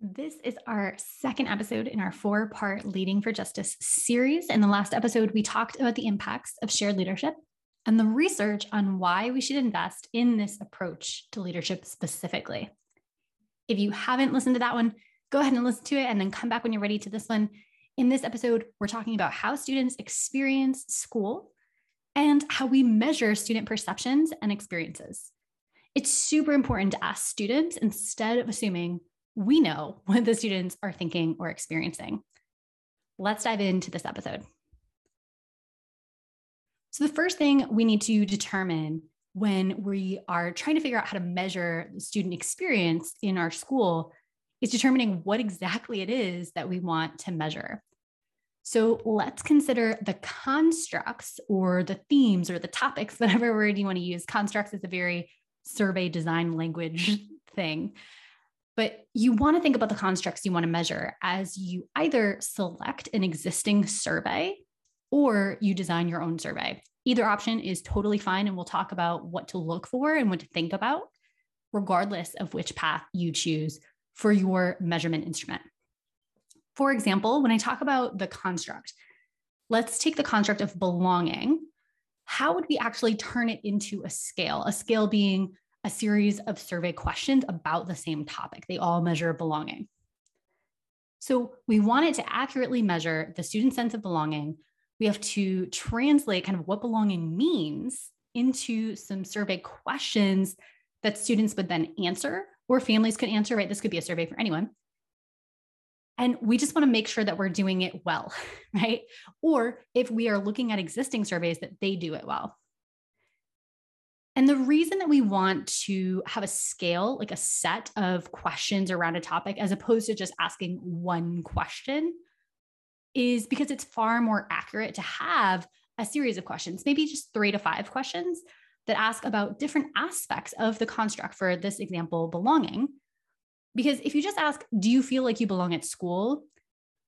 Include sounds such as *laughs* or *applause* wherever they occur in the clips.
This is our second episode in our four part Leading for Justice series. In the last episode, we talked about the impacts of shared leadership and the research on why we should invest in this approach to leadership specifically. If you haven't listened to that one, go ahead and listen to it and then come back when you're ready to this one. In this episode, we're talking about how students experience school and how we measure student perceptions and experiences. It's super important to ask students instead of assuming we know *laughs* what the students are thinking or experiencing. Let's dive into this episode. So, the first thing we need to determine when we are trying to figure out how to measure the student experience in our school is determining what exactly it is that we want to measure. So let's consider the constructs or the themes or the topics, *laughs* whatever word you want to use. Constructs is a very survey design language *laughs* thing. But you want to think about the constructs you want to measure as you either select an existing survey or you design your own survey. Either option is totally fine. And we'll talk about what to look for and what to think about, regardless of which path you choose for your measurement instrument. For example, when I talk about the construct, let's take the construct of belonging. How would we actually turn it into a scale? A scale being a series of survey questions about the same topic. They all measure belonging. So we wanted to accurately measure the student sense of belonging. We have to translate kind of what belonging means into some survey questions that students would then answer or families could answer, right? This could be a survey for anyone. And we just want to make sure that we're doing it well, *laughs* right? Or if we are looking at existing surveys, that they do it well. And the reason that we want to have a scale, like a set of questions around a topic, as opposed to just asking one question, is because it's far more accurate to have a series of questions, maybe just three to five questions that ask about different aspects of the construct. For this example, belonging, because if you just ask, do you feel like you belong at school?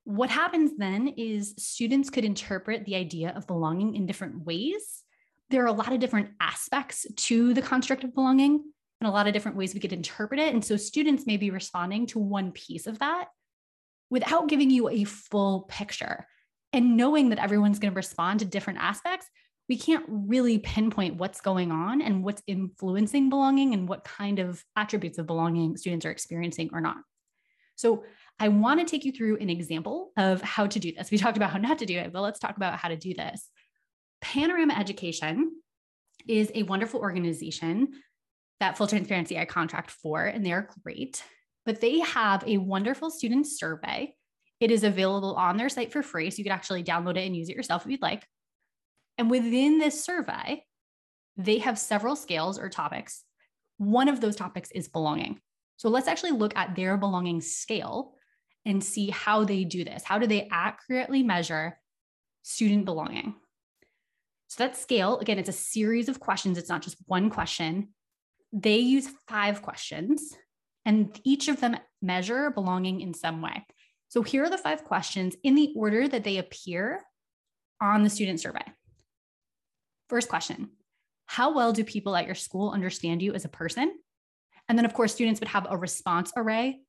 What happens then is students could interpret the idea of belonging in different ways. There are a lot of different aspects to the construct of belonging and a lot of different ways we could interpret it. And so students may be responding to one piece of that without giving you a full picture. And knowing that everyone's going to respond to different aspects we can't really pinpoint what's going on and what's influencing belonging and what kind of attributes of belonging students are experiencing or not. So, I want to take you through an example of how to do this. We talked about how not to do it, but let's talk about how to do this. Panorama Education is a wonderful organization that Full Transparency I contract for, and they're great. But they have a wonderful student survey. It is available on their site for free. So you could actually download it and use it yourself if you'd like. And within this survey, they have several scales or topics. One of those topics is belonging. So let's actually look at their belonging scale and see how they do this. How do they accurately measure student belonging? So that scale, again, it's a series of questions. It's not just one question. They use five questions, and each of them measure belonging in some way. So here are the five questions in the order that they appear on the student survey. First question How well do people at your school understand you as a person? And then, of course, students would have a response array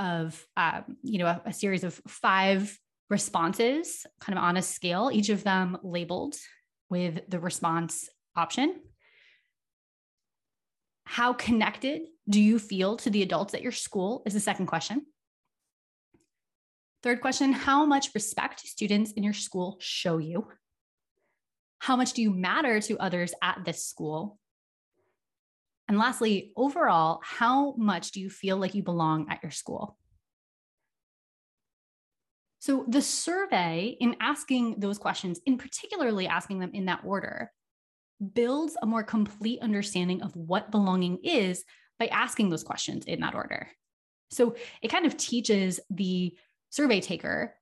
of, um, you know, a, a series of five responses kind of on a scale, each of them labeled with the response option. How connected do you feel to the adults at your school? Is the second question. Third question How much respect do students in your school show you? How much do you matter to others at this school? And lastly, overall, how much do you feel like you belong at your school? So, the survey, in asking those questions, in particularly asking them in that order, builds a more complete understanding of what belonging is by asking those questions in that order. So, it kind of teaches the survey taker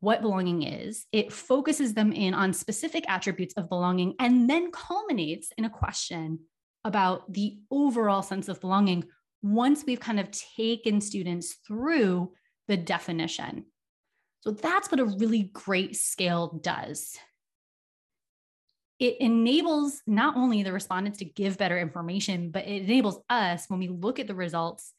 what belonging is. It focuses them in on specific attributes of belonging and then culminates in a question about the overall sense of belonging once we've kind of taken students through the definition. So that's what a really great scale does. It enables not only the respondents to give better information, but it enables us when we look at the results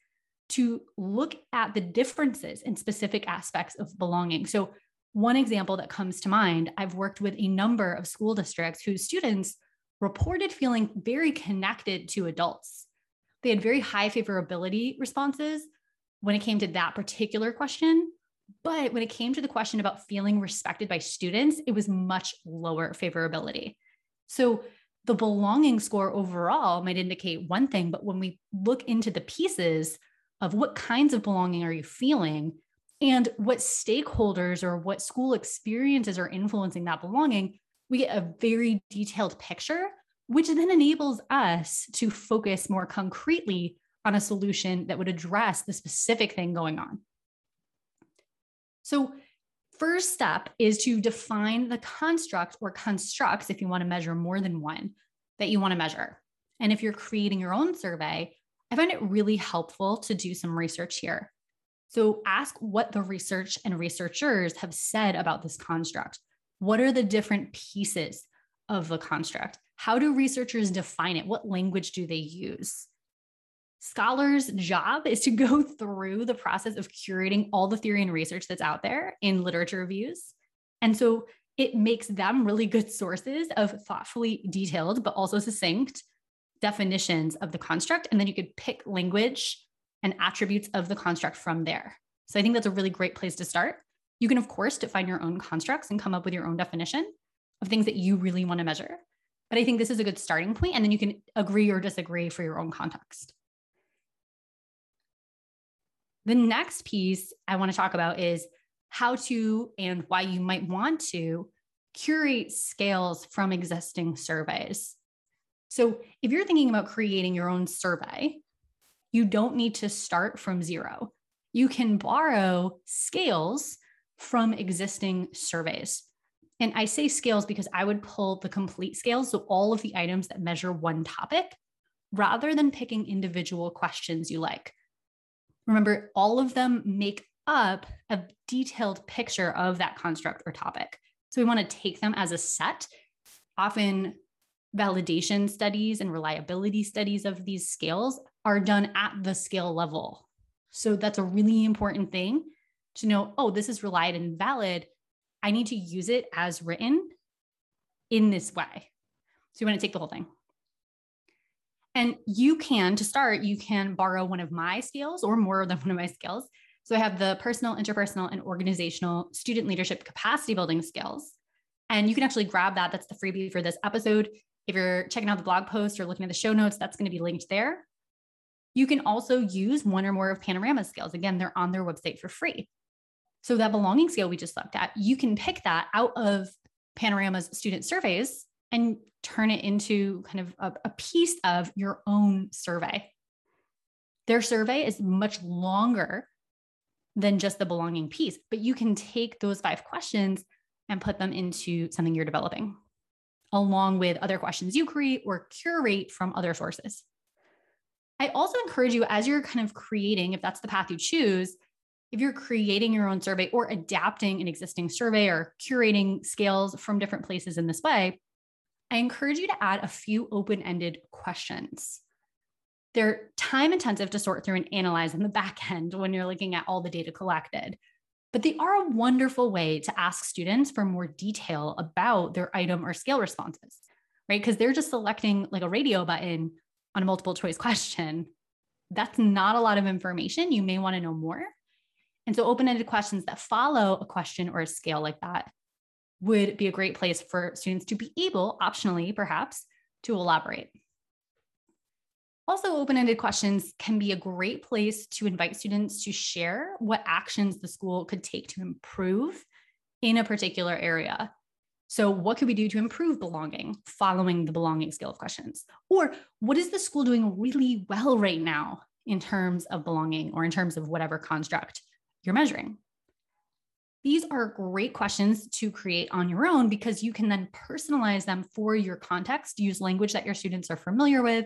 to look at the differences in specific aspects of belonging. So, one example that comes to mind I've worked with a number of school districts whose students reported feeling very connected to adults. They had very high favorability responses when it came to that particular question. But when it came to the question about feeling respected by students, it was much lower favorability. So the belonging score overall might indicate one thing, but when we look into the pieces of what kinds of belonging are you feeling and what stakeholders or what school experiences are influencing that belonging, we get a very detailed picture, which then enables us to focus more concretely on a solution that would address the specific thing going on. So, first step is to define the construct or constructs, if you want to measure more than one, that you want to measure. And if you're creating your own survey, I find it really helpful to do some research here. So ask what the research and researchers have said about this construct. What are the different pieces of the construct? How do researchers define it? What language do they use? Scholars' job is to go *laughs* through the process of curating all the theory and research that's out there in literature reviews. And so it makes them really good sources of thoughtfully detailed, but also succinct definitions of the construct. And then you could pick language and attributes of the construct from there. So I think that's a really great place to start. You can, of course, define your own constructs and come up with your own definition of things that you really want to measure. But I think this is a good starting point, and then you can agree or disagree for your own context. The next piece I want to talk about is how to and why you might want to curate scales from existing surveys. So, if you're thinking about creating your own survey, you don't need to start from zero. You can borrow scales from existing surveys. And I say scales because I would pull the complete scales, so all of the items that measure one topic, rather than picking individual questions you like. Remember, all of them make up a detailed picture of that construct or topic. So we want to take them as a set. Often, validation studies and reliability studies of these scales are done at the scale level. So that's a really important thing to know oh, this is reliable and valid. I need to use it as written in this way. So you want to take the whole thing. And you can, to start, you can borrow one of my scales or more than *laughs* one of my scales. So I have the personal, interpersonal, and organizational student leadership capacity building scales. And you can actually grab that. That's the freebie for this episode. If you're checking out the blog post or looking at the show notes, that's going to be linked there. You can also use one or more of Panorama's scales. Again, they're on their website for free. So that belonging scale we just looked at, you can pick that out of Panorama's student surveys and turn it into kind of a, a piece of your own survey. Their survey is much longer than just the belonging piece, but you can take those five questions and put them into something you're developing, along with other questions you create or curate from other sources. I also encourage you as you're kind of creating, if that's the path you choose, if you're creating your own survey or adapting an existing survey or curating scales from different places in this way, I encourage you to add a few open ended questions. They're time intensive to sort through and analyze in the *laughs* back end when you're looking at all the data collected, but they are a wonderful way to ask students for more detail about their item or scale responses, right? Because they're just selecting like a radio button on a multiple choice *laughs* question. That's not a lot of information. You may want to know more. And so, open ended questions that follow a question or a scale like that would be a great place for students to be able, optionally perhaps, to elaborate. Also, open ended questions can be a great place to invite students to share what actions the school could take to improve in a particular area. So, what could we do to improve belonging following the belonging scale of questions? Or, what is the school doing really well right now in terms of belonging or in terms of whatever construct you're measuring? These are great questions to create on your own because you can then personalize them for your context, use language that your students are familiar with,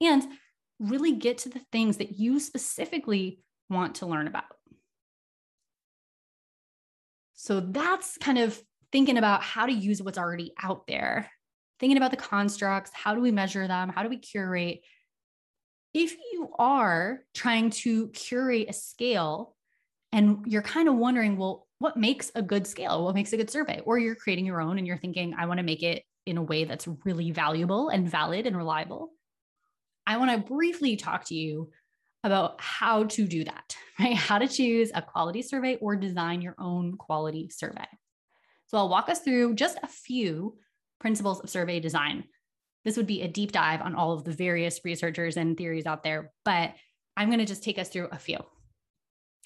and really get to the things that you specifically want to learn about. So that's kind of thinking about how to use what's already out there, thinking about the constructs, how do we measure them, how do we curate? if you are trying to curate a scale and you're kind of wondering, well, what makes a good scale? What makes a good survey? Or you're creating your own and you're thinking, I want to make it in a way that's really valuable and valid and reliable. I want to briefly talk to you about how to do that, *laughs* right? How to choose a quality survey or design your own quality survey. So I'll walk us through just a few principles of survey design. This would be a deep dive on all of the various researchers and theories out there, but I'm going to just take us through a few.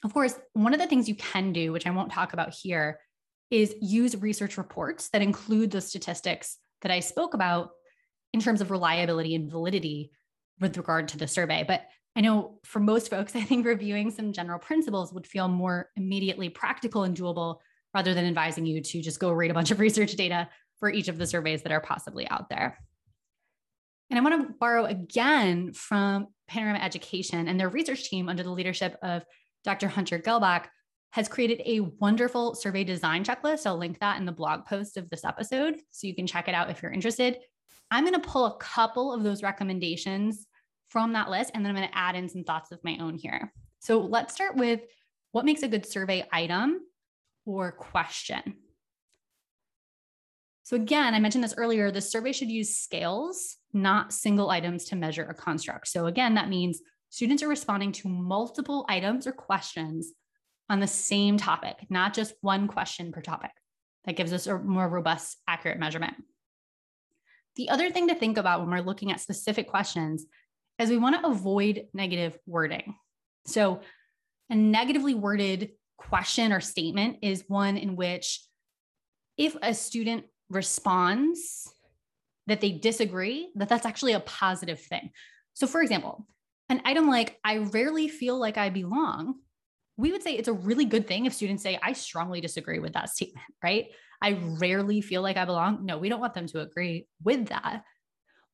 Of course, one of the things you can do, which I won't talk about here, is use research reports that include the statistics that I spoke about in terms of reliability and validity with regard to the survey. But I know for most folks, *laughs* I think reviewing some general principles would feel more immediately practical and doable rather than advising you to just go read a bunch of *laughs* research data for each of the surveys that are possibly out there. And I want to borrow again from Panorama Education and their research team under the leadership of Dr. Hunter Gehlbach has created a wonderful survey design checklist. I'll link that in the blog post of this episode so you can check it out if you're interested. I'm going to pull a couple of those recommendations from that list, and then I'm going to add in some thoughts of my own here. So let's start with what makes a good survey item or question. So again, I mentioned this earlier, the survey should use scales, not single items to measure a construct. So again, that means students are responding to multiple items or questions on the same topic, not just one question per topic. That gives us a more robust, accurate measurement. The other thing to think about when we're looking at specific questions is we want to avoid negative wording. So, a negatively worded question or statement is one in which if a student responds that they disagree, that that's actually a positive thing. So, for example, an item like, I rarely feel like I belong, we would say it's a really good thing if students say, I strongly disagree with that statement, right? I rarely feel like I belong. No, we don't want them to agree with that.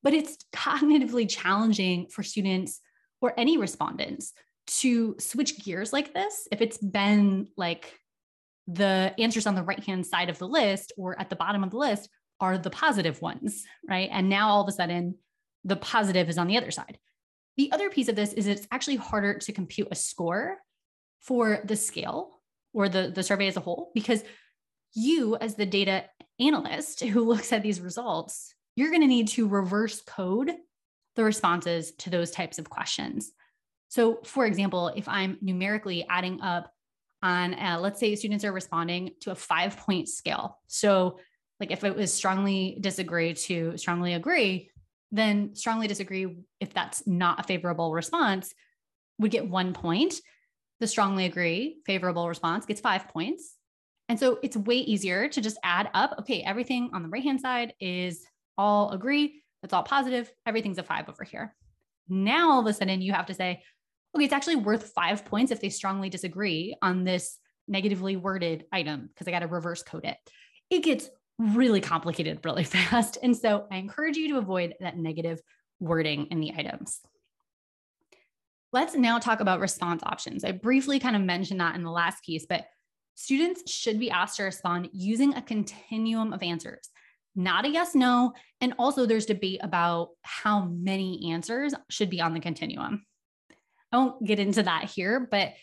But it's cognitively challenging for students or any respondents to switch gears like this if it's been like the answers on the right hand side of the list or at the bottom of the list are the positive ones, right? And now all of a sudden, the positive is on the other side. The other piece of this is it's actually harder to compute a score for the scale or the, the survey as a whole because you, as the data analyst *laughs* who looks at these results, you're going to need to reverse code the responses to those types of questions. So, for example, if I'm numerically adding up on, uh, let's say students are responding to a five point scale. So, like if it was strongly disagree to strongly agree, then strongly disagree, if that's not a favorable response, would get one point. The strongly agree favorable response gets five points. And so it's way easier to just add up. Okay, everything on the right hand side is all agree. That's all positive. Everything's a five over here. Now, all of a sudden, you have to say, okay, it's actually worth five points if they strongly disagree on this negatively worded item because I got to reverse code it. It gets really complicated really *laughs* fast. And so I encourage you to avoid that negative wording in the items. Let's now talk about response options. I briefly kind of mentioned that in the last piece, but students should be asked to respond using a continuum of answers, not a yes, no. And also, there's debate about how many answers should be on the continuum. I won't get into that here, but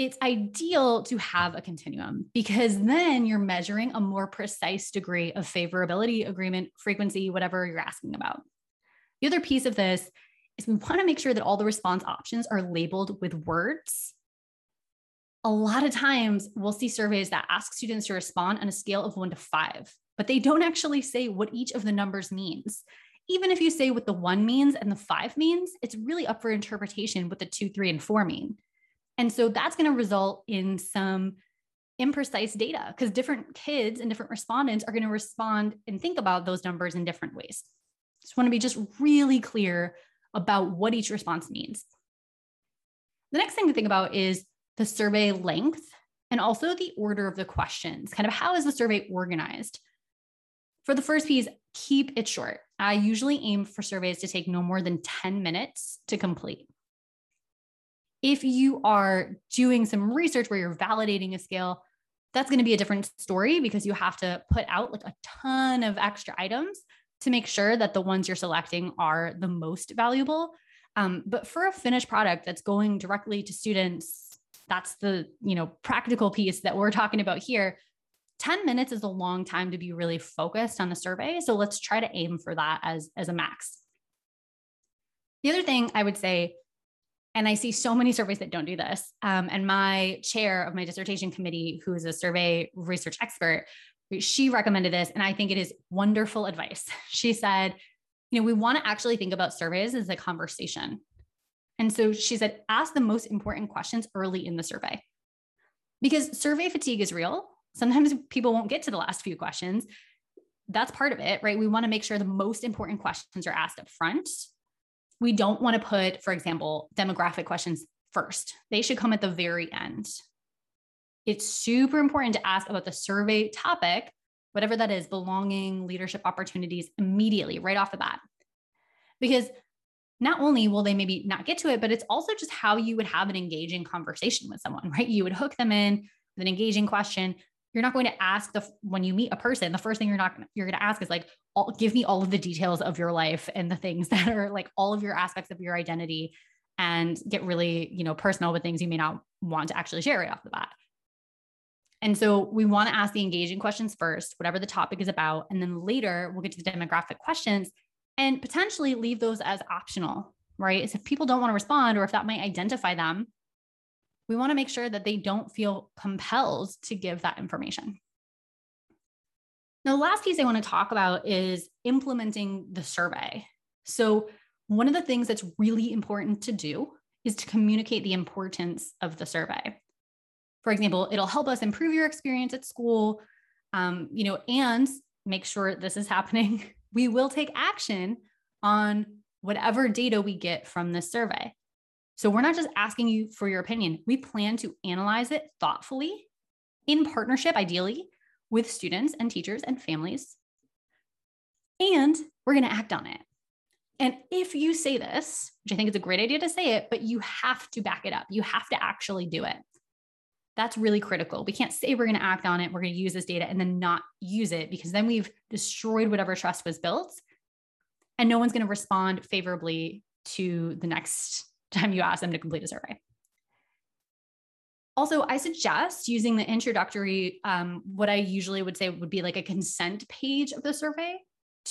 it's ideal to have a continuum because then you're measuring a more precise degree of favorability, agreement, frequency, whatever you're asking about. The other piece of this is we want to make sure that all the response options are labeled with words. A lot of times we'll see surveys that ask students to respond on a scale of one to five, but they don't actually say what each of the numbers means. Even if you say what the one means and the five means, it's really up for interpretation what the two, three, and four mean. And so that's going to result in some imprecise data because different kids and different respondents are going to respond and think about those numbers in different ways. Just want to be just really clear about what each response means. The next thing to think about is the survey length and also the order of the questions. Kind of how is the survey organized? For the first piece, keep it short. I usually aim for surveys to take no more than 10 minutes to complete. If you are doing some research where you're validating a scale, that's going to be a different story because you have to put out like a ton of extra items to make sure that the ones you're selecting are the most valuable. Um, but for a finished product that's going directly to students, that's the you know practical piece that we're talking about here. 10 minutes is a long time to be really focused on the survey. So let's try to aim for that as, as a max. The other thing I would say, and I see so many surveys that don't do this, um, and my chair of my dissertation committee, who is a survey research expert, she recommended this, and I think it is wonderful advice. *laughs* She said, you know, we want to actually think about surveys as a conversation. And so she said, ask the most important questions early in the survey. Because survey fatigue is real. Sometimes people won't get to the last few questions. That's part of it, right? We want to make sure the most important questions are asked up front. We don't want to put, for example, demographic questions first. They should come at the very end. It's super important to ask about the survey topic whatever that is, belonging, leadership opportunities immediately, right off the bat. Because not only will they maybe not get to it, but it's also just how you would have an engaging conversation with someone, right? You would hook them in with an engaging question. You're not going to ask the when you meet a person, the first thing you're not you're going to ask is like, all, give me all of the details of your life and the things *laughs* that are like all of your aspects of your identity, and get really you know personal with things you may not want to actually share right off the bat. And so we want to ask the engaging questions first, whatever the topic is about. And then later we'll get to the demographic questions and potentially leave those as optional, right? So if people don't want to respond or if that might identify them, we want to make sure that they don't feel compelled to give that information. Now, the last piece I want to talk about is implementing the survey. So, one of the things that's really important to do is to communicate the importance of the survey for example, it'll help us improve your experience at school, um, you know, and make sure this is *laughs* happening. We will take action on whatever data we get from this survey. So we're not just asking you for your opinion. We plan to analyze it thoughtfully in partnership, ideally, with students and teachers and families. And we're going to act on it. And if you say this, which I think is a great idea to say it, but you have to back it up, you have to actually do it. That's really critical. We can't say we're going to act on it, we're going to use this data and then not use it because then we've destroyed whatever trust was built. And no one's going to respond favorably to the next *laughs* time you ask them to complete a survey. Also, I suggest using the introductory, um, what I usually would say would be like a consent page of the survey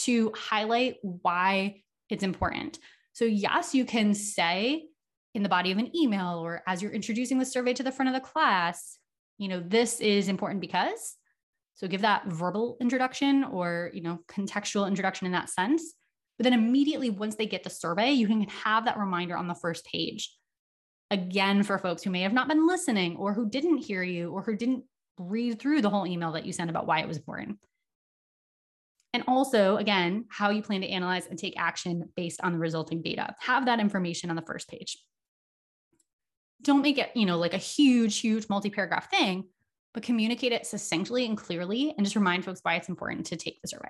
to highlight why it's important. So, yes, you can say in the body of an email or as you're introducing the survey to the front of the class, you know, this is important because. So give that verbal introduction or, you know, contextual introduction in that sense. But then immediately once they get the survey, you can have that reminder on the first page. Again, for folks who may have not been listening or who didn't hear you or who didn't read through the whole email that you sent about why it was important. And also, again, how you plan to analyze and take action based on the resulting data. Have that information on the first page don't make it, you know, like a huge, huge multi paragraph thing, but communicate it succinctly and clearly and just remind folks why it's important to take the survey.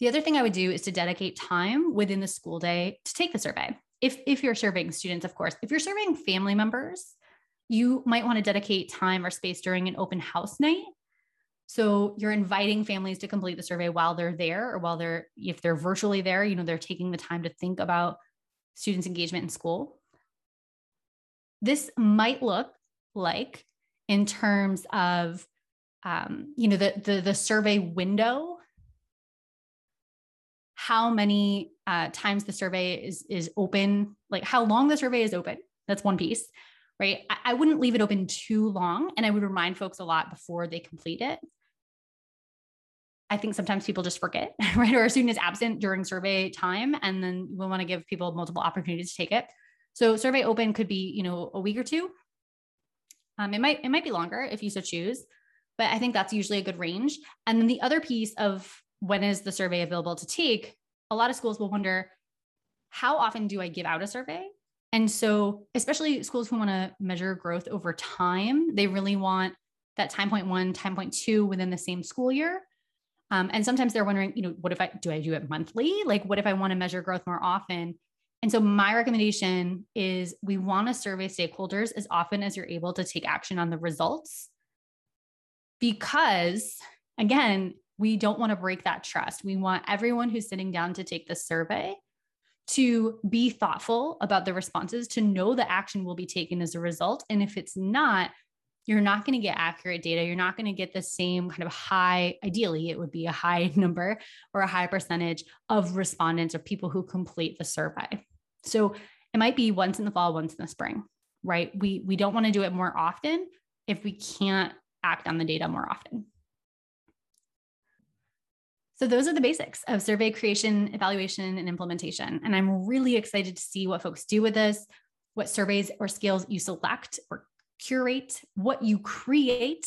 The other thing I would do is to dedicate time within the school day to take the survey. If, if you're surveying students, of course, if you're surveying family members, you might want to dedicate time or space during an open house night. So you're inviting families to complete the survey while they're there or while they're, if they're virtually there, you know, they're taking the time to think about students' engagement in school this might look like in terms of um, you know the, the the survey window how many uh, times the survey is is open like how long the survey is open that's one piece right I, I wouldn't leave it open too long and i would remind folks a lot before they complete it I think sometimes people just forget, *laughs* right? Or a student is absent during survey time, and then we want to give people multiple opportunities to take it. So survey open could be, you know, a week or two. Um, it might it might be longer if you so choose, but I think that's usually a good range. And then the other piece of when is the survey available to take? A lot of schools will wonder, how often do I give out a survey? And so, especially schools who want to measure growth over time, they really want that time point one, time point two within the same school year. Um, and sometimes they're wondering, you know, what if I do I do it monthly? Like, what if I want to measure growth more often? And so, my recommendation is we want to survey stakeholders as often as you're able to take action on the results. Because, again, we don't want to break that trust. We want everyone who's sitting down to take the survey to be thoughtful about the responses, to know the action will be taken as a result. And if it's not, you're not going to get accurate data. You're not going to get the same kind of high, ideally, it would be a high *laughs* number or a high percentage of respondents or people who complete the survey. So it might be once in the fall, once in the spring, right? We, we don't want to do it more often if we can't act on the data more often. So, those are the basics of survey creation, evaluation, and implementation. And I'm really excited to see what folks do with this, what surveys or scales you select or curate, what you create,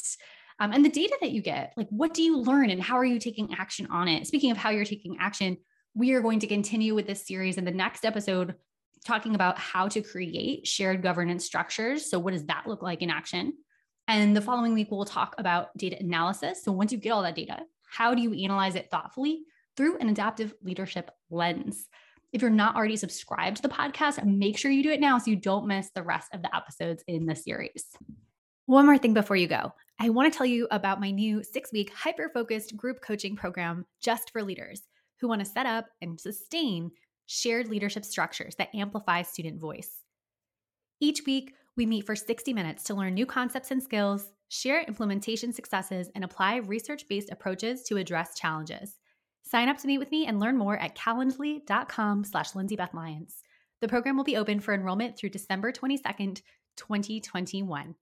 um, and the data that you get. Like, what do you learn and how are you taking action on it? Speaking of how you're taking action, we are going to continue with this series in the next episode, talking about how to create shared governance structures. So, what does that look like in action? And the following week, we'll talk about data analysis. So, once you get all that data, how do you analyze it thoughtfully through an adaptive leadership lens? If you're not already subscribed to the podcast, make sure you do it now so you don't miss the rest of the episodes in the series. One more thing before you go. I want to tell you about my new six week hyper focused group coaching program just for leaders who want to set up and sustain shared leadership structures that amplify student voice. Each week, we meet for 60 minutes to learn new concepts and skills, share implementation successes, and apply research based approaches to address challenges. Sign up to meet with me and learn more at calendly.com slash Lindsay Beth Lyons. The program will be open for enrollment through December 22nd, 2021.